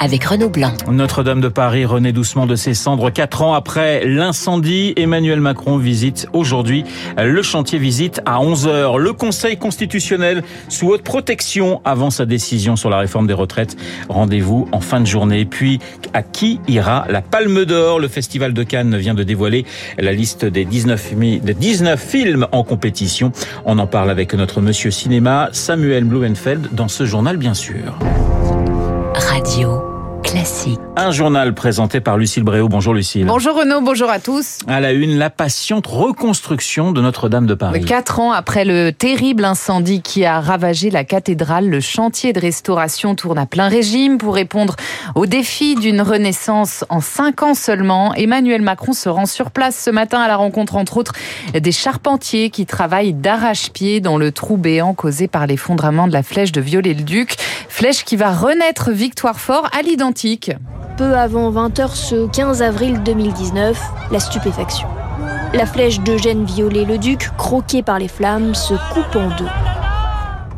avec Renaud Blanc. Notre-Dame de Paris renaît doucement de ses cendres. Quatre ans après l'incendie, Emmanuel Macron visite aujourd'hui le chantier visite à 11 heures. Le Conseil constitutionnel sous haute protection avant sa décision sur la réforme des retraites. Rendez-vous en fin de journée. Puis, à qui ira la Palme d'Or? Le Festival de Cannes vient de dévoiler la liste des 19, des 19 films en compétition. On en parle avec notre monsieur cinéma, Samuel Blumenfeld, dans ce journal, bien sûr. Radio. Classique. Un journal présenté par Lucille Bréau. Bonjour Lucille. Bonjour Renaud, bonjour à tous. À la une, la patiente reconstruction de Notre-Dame de Paris. Quatre ans après le terrible incendie qui a ravagé la cathédrale, le chantier de restauration tourne à plein régime pour répondre au défi d'une renaissance en cinq ans seulement. Emmanuel Macron se rend sur place ce matin à la rencontre entre autres des charpentiers qui travaillent d'arrache-pied dans le trou béant causé par l'effondrement de la flèche de Viollet-le-Duc. Flèche qui va renaître victoire fort à peu avant 20h ce 15 avril 2019, la stupéfaction. La flèche d'Eugène Viollet-le-Duc, croquée par les flammes, se coupe en deux.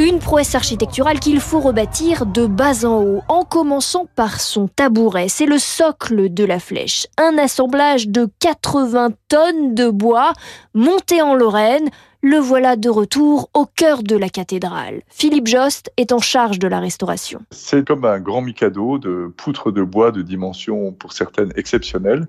Une prouesse architecturale qu'il faut rebâtir de bas en haut, en commençant par son tabouret. C'est le socle de la flèche. Un assemblage de 80 tonnes de bois monté en Lorraine, le voilà de retour au cœur de la cathédrale. Philippe Jost est en charge de la restauration. C'est comme un grand mikado de poutres de bois de dimension pour certaines exceptionnelles.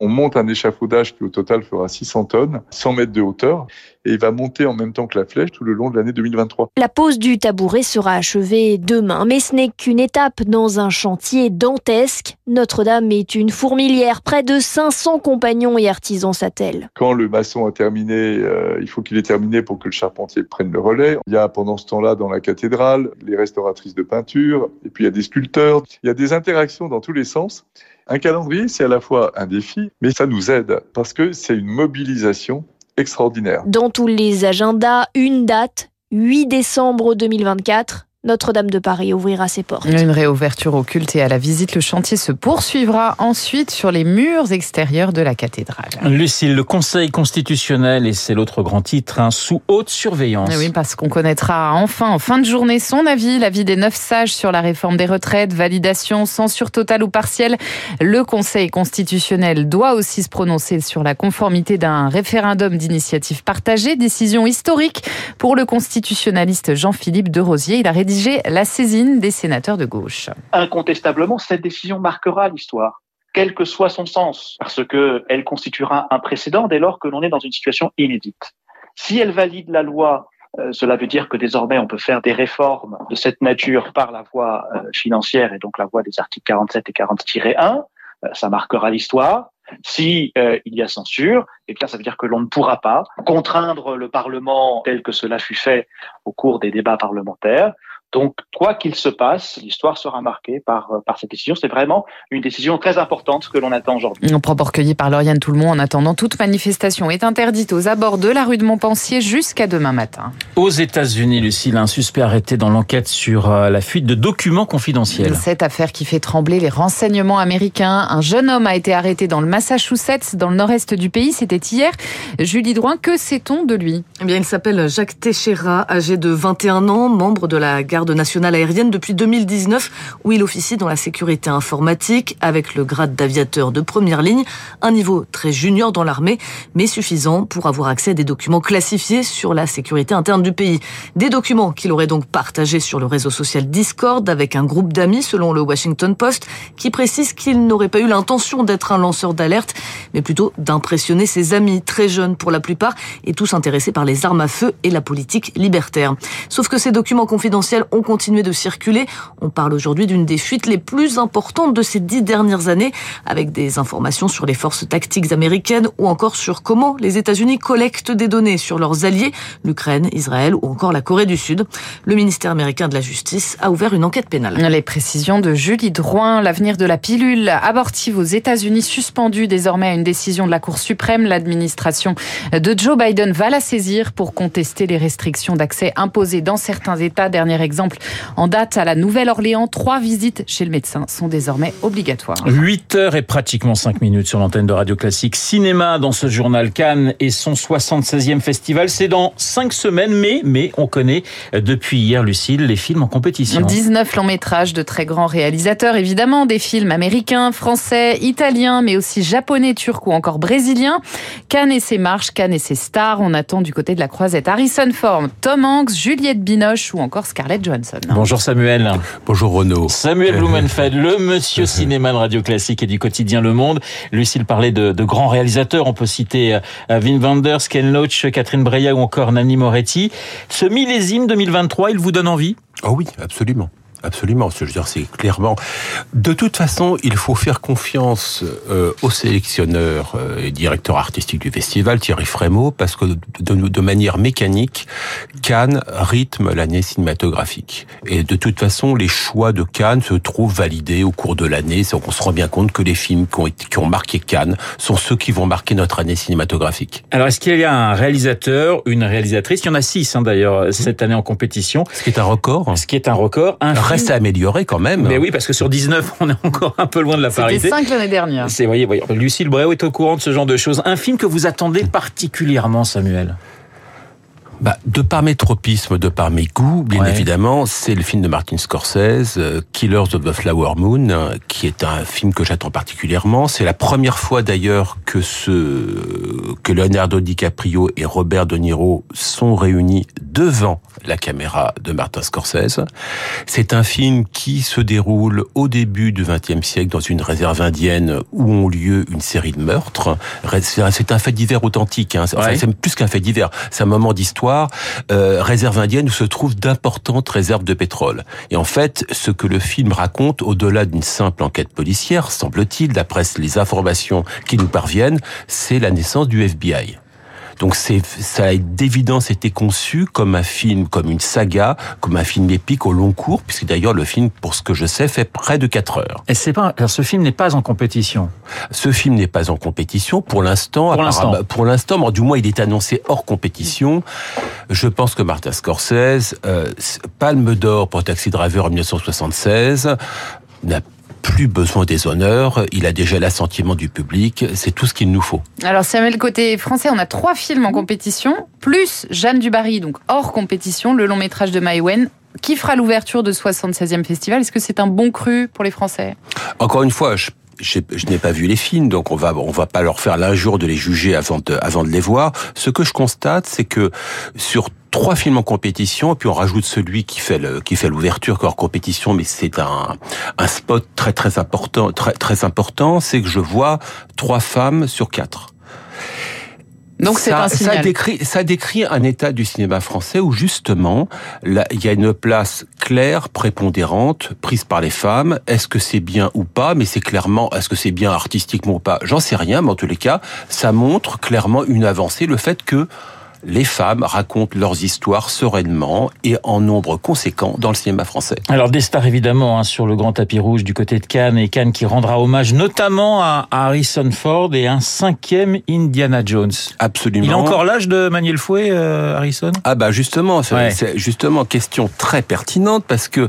On monte un échafaudage qui au total fera 600 tonnes, 100 mètres de hauteur, et il va monter en même temps que la flèche tout le long de l'année 2023. La pose du tabouret sera achevée demain, mais ce n'est qu'une étape dans un chantier dantesque. Notre-Dame est une fourmilière, près de 500 compagnons et artisans s'attellent. Quand le maçon a terminé, euh, il faut qu'il ait terminé pour que le charpentier prenne le relais. Il y a pendant ce temps-là dans la cathédrale les restauratrices de peinture, et puis il y a des sculpteurs. Il y a des interactions dans tous les sens. Un calendrier, c'est à la fois un défi, mais ça nous aide parce que c'est une mobilisation extraordinaire. Dans tous les agendas, une date, 8 décembre 2024, notre-Dame de Paris ouvrira ses portes. Une réouverture au culte et à la visite. Le chantier se poursuivra ensuite sur les murs extérieurs de la cathédrale. Lucille, le Conseil constitutionnel, et c'est l'autre grand titre, hein, sous haute surveillance. Oui, parce qu'on connaîtra enfin en fin de journée son avis, l'avis des neuf sages sur la réforme des retraites, validation, censure totale ou partielle. Le Conseil constitutionnel doit aussi se prononcer sur la conformité d'un référendum d'initiative partagée, décision historique pour le constitutionnaliste Jean-Philippe de Rosier. Il a la saisine des sénateurs de gauche. Incontestablement, cette décision marquera l'histoire quel que soit son sens, parce qu'elle constituera un précédent dès lors que l'on est dans une situation inédite. Si elle valide la loi, euh, cela veut dire que désormais on peut faire des réformes de cette nature par la voie euh, financière et donc la voie des articles 47 et 40-1. Euh, ça marquera l'histoire. Si il y a censure, eh bien ça veut dire que l'on ne pourra pas contraindre le Parlement tel que cela fut fait au cours des débats parlementaires. Donc, quoi qu'il se passe, l'histoire sera marquée par, euh, par cette décision. C'est vraiment une décision très importante que l'on attend aujourd'hui. Un propos recueilli par Lauriane Tout-le-Monde. En attendant, toute manifestation est interdite aux abords de la rue de Montpensier jusqu'à demain matin. Aux États-Unis, Lucille, un suspect arrêté dans l'enquête sur euh, la fuite de documents confidentiels. Cette affaire qui fait trembler les renseignements américains. Un jeune homme a été arrêté dans le Massachusetts, dans le nord-est du pays. C'était hier. Julie Drouin, que sait-on de lui? Eh bien, il s'appelle Jacques Teixeira, âgé de 21 ans, membre de la garde garde nationale aérienne depuis 2019 où il officie dans la sécurité informatique avec le grade d'aviateur de première ligne, un niveau très junior dans l'armée mais suffisant pour avoir accès à des documents classifiés sur la sécurité interne du pays. Des documents qu'il aurait donc partagés sur le réseau social Discord avec un groupe d'amis selon le Washington Post qui précise qu'il n'aurait pas eu l'intention d'être un lanceur d'alerte mais plutôt d'impressionner ses amis très jeunes pour la plupart et tous intéressés par les armes à feu et la politique libertaire. Sauf que ces documents confidentiels ont continué de circuler. On parle aujourd'hui d'une des fuites les plus importantes de ces dix dernières années, avec des informations sur les forces tactiques américaines ou encore sur comment les États-Unis collectent des données sur leurs alliés, l'Ukraine, Israël ou encore la Corée du Sud. Le ministère américain de la Justice a ouvert une enquête pénale. Les précisions de Julie Drouin, l'avenir de la pilule abortive aux États-Unis suspendue désormais à une décision de la Cour suprême. L'administration de Joe Biden va la saisir pour contester les restrictions d'accès imposées dans certains États. Dernier exemple exemple, en date à la Nouvelle-Orléans, trois visites chez le médecin sont désormais obligatoires. 8 heures et pratiquement 5 minutes sur l'antenne de Radio Classique. Cinéma dans ce journal Cannes et son 76e festival. C'est dans 5 semaines, mais, mais on connaît depuis hier, Lucille, les films en compétition. 19 longs métrages de très grands réalisateurs, évidemment, des films américains, français, italiens, mais aussi japonais, turcs ou encore brésiliens. Cannes et ses marches, Cannes et ses stars. On attend du côté de la croisette Harrison Ford, Tom Hanks, Juliette Binoche ou encore Scarlett Johansson. Bonjour Samuel. Bonjour Renaud. Samuel Blumenfeld, le monsieur cinéma de Radio Classique et du quotidien Le Monde. Lucille parlait de, de grands réalisateurs. On peut citer euh, Wim Wenders, Ken Loach, Catherine Breillat ou encore Nanni Moretti. Ce millésime 2023, il vous donne envie? Oh oui, absolument. Absolument, je veux dire, c'est clairement. De toute façon, il faut faire confiance euh, au sélectionneur euh, et directeur artistique du festival, Thierry Frémaux, parce que de, de, manière mécanique, Cannes rythme l'année cinématographique. Et de toute façon, les choix de Cannes se trouvent validés au cours de l'année. On se rend bien compte que les films qui ont, qui ont marqué Cannes sont ceux qui vont marquer notre année cinématographique. Alors, est-ce qu'il y a un réalisateur, une réalisatrice? Il y en a six hein, d'ailleurs cette année en compétition. Ce qui est un record. Ce qui est un record. Un reste à améliorer quand même. Mais oui, parce que sur 19, on est encore un peu loin de la parité. C'était 5 l'année dernière. C'est, voyez, voyez, Lucille Bréau est au courant de ce genre de choses. Un film que vous attendez particulièrement, Samuel? Bah, de par mes tropismes, de par mes goûts, bien ouais. évidemment, c'est le film de Martin Scorsese, euh, Killers of the Flower Moon, euh, qui est un film que j'attends particulièrement. C'est la première fois d'ailleurs que ce que Leonardo DiCaprio et Robert De Niro sont réunis devant la caméra de Martin Scorsese. C'est un film qui se déroule au début du XXe siècle dans une réserve indienne où ont lieu une série de meurtres. C'est un fait divers authentique. Hein. Enfin, ouais. C'est plus qu'un fait divers. C'est un moment d'histoire euh, réserve indienne où se trouvent d'importantes réserves de pétrole. Et en fait, ce que le film raconte, au-delà d'une simple enquête policière, semble-t-il, d'après les informations qui nous parviennent, c'est la naissance du FBI. Donc c'est ça a d'évidence été conçu comme un film, comme une saga, comme un film épique au long cours, puisque d'ailleurs le film, pour ce que je sais, fait près de 4 heures. Et c'est pas, alors ce film n'est pas en compétition. Ce film n'est pas en compétition pour l'instant. Pour l'instant. Pour l'instant, du moins il est annoncé hors compétition. Je pense que Martin Scorsese, euh, Palme d'or pour Taxi Driver en 1976, n'a plus besoin des honneurs, il a déjà l'assentiment du public, c'est tout ce qu'il nous faut. Alors Samuel, côté français, on a trois films en compétition, plus Jeanne Dubarry, donc hors compétition, le long métrage de Maïwen, qui fera l'ouverture de 76e festival. Est-ce que c'est un bon cru pour les Français? Encore une fois, je je, n'ai pas vu les films, donc on va on va pas leur faire l'injure de les juger avant de avant de les voir. Ce que je constate, c'est que sur trois films en compétition, puis on rajoute celui qui fait le, qui fait l'ouverture hors compétition, mais c'est un, un spot très très important, très très important, c'est que je vois trois femmes sur quatre. Donc c'est un signal. Ça décrit, ça décrit un état du cinéma français où justement là, il y a une place claire, prépondérante, prise par les femmes. Est-ce que c'est bien ou pas? Mais c'est clairement, est-ce que c'est bien artistiquement ou pas? J'en sais rien, mais en tous les cas, ça montre clairement une avancée, le fait que les femmes racontent leurs histoires sereinement et en nombre conséquent dans le cinéma français. Alors des stars évidemment hein, sur le grand tapis rouge du côté de Cannes et Cannes qui rendra hommage notamment à Harrison Ford et un cinquième Indiana Jones. Absolument. Il a encore l'âge de manier le fouet, euh, Harrison? Ah bah justement, c'est ouais. justement question très pertinente parce que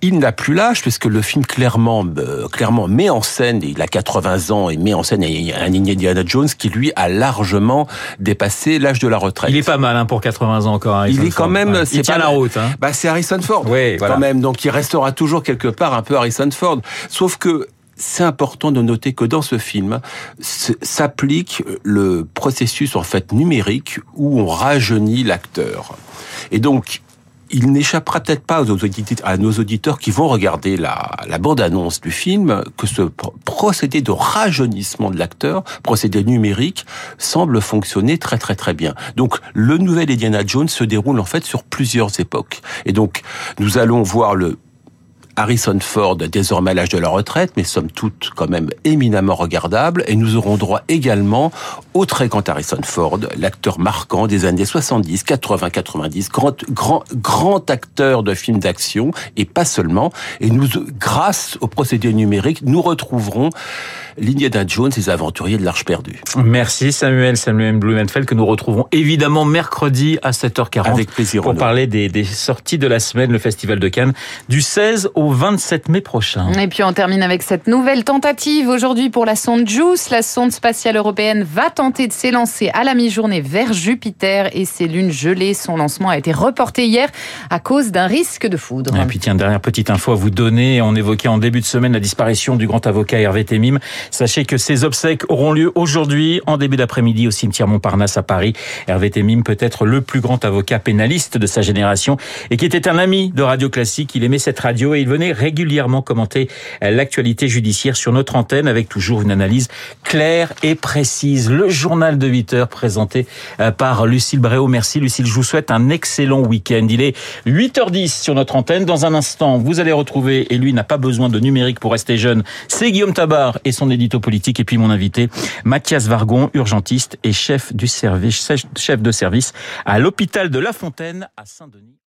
il n'a plus l'âge puisque le film clairement euh, clairement met en scène, il a 80 ans et met en scène un Indiana Jones qui lui a largement dépassé l'âge de la retraite. Il est pas mal hein, pour 80 ans encore. Harrison il est quand même. Ouais. C'est il tient pas la route. Hein. Bah c'est Harrison Ford. Oui, voilà. quand même. Donc il restera toujours quelque part un peu Harrison Ford. Sauf que c'est important de noter que dans ce film s'applique le processus en fait numérique où on rajeunit l'acteur. Et donc il n'échappera peut-être pas à nos auditeurs qui vont regarder la, la bande-annonce du film que ce procédé de rajeunissement de l'acteur, procédé numérique, semble fonctionner très très très bien. Donc le nouvel Indiana Jones se déroule en fait sur plusieurs époques. Et donc nous allons voir le Harrison Ford, désormais à l'âge de la retraite, mais somme toute quand même éminemment regardable, et nous aurons droit également au très grand Harrison Ford, l'acteur marquant des années 70, 80, 90, grand, grand, grand acteur de films d'action, et pas seulement. Et nous, grâce au procédé numérique, nous retrouverons l'Indiana Jones, les aventuriers de l'Arche perdue. Merci Samuel, Samuel Blumenfeld, que nous retrouvons évidemment mercredi à 7h40. Avec plaisir. Pour parler des, des, sorties de la semaine, le Festival de Cannes, du 16 au 27 mai prochain. Et puis on termine avec cette nouvelle tentative aujourd'hui pour la sonde JUICE. La sonde spatiale européenne va tenter de s'élancer à la mi-journée vers Jupiter et ses lunes gelées. Son lancement a été reporté hier à cause d'un risque de foudre. Et puis tiens, dernière petite info à vous donner. On évoquait en début de semaine la disparition du grand avocat Hervé Temim. Sachez que ses obsèques auront lieu aujourd'hui en début d'après-midi au cimetière Montparnasse à Paris. Hervé Temim peut être le plus grand avocat pénaliste de sa génération et qui était un ami de Radio Classique. Il aimait cette radio et il venait régulièrement commenter l'actualité judiciaire sur notre antenne avec toujours une analyse claire et précise. Le journal de 8 heures présenté euh, par Lucille Bréau. Merci Lucille, je vous souhaite un excellent week-end. Il est 8h10 sur notre antenne. Dans un instant, vous allez retrouver, et lui n'a pas besoin de numérique pour rester jeune, c'est Guillaume Tabar et son édito politique. Et puis mon invité, Mathias Vargon, urgentiste et chef du service, chef de service à l'hôpital de La Fontaine à Saint-Denis.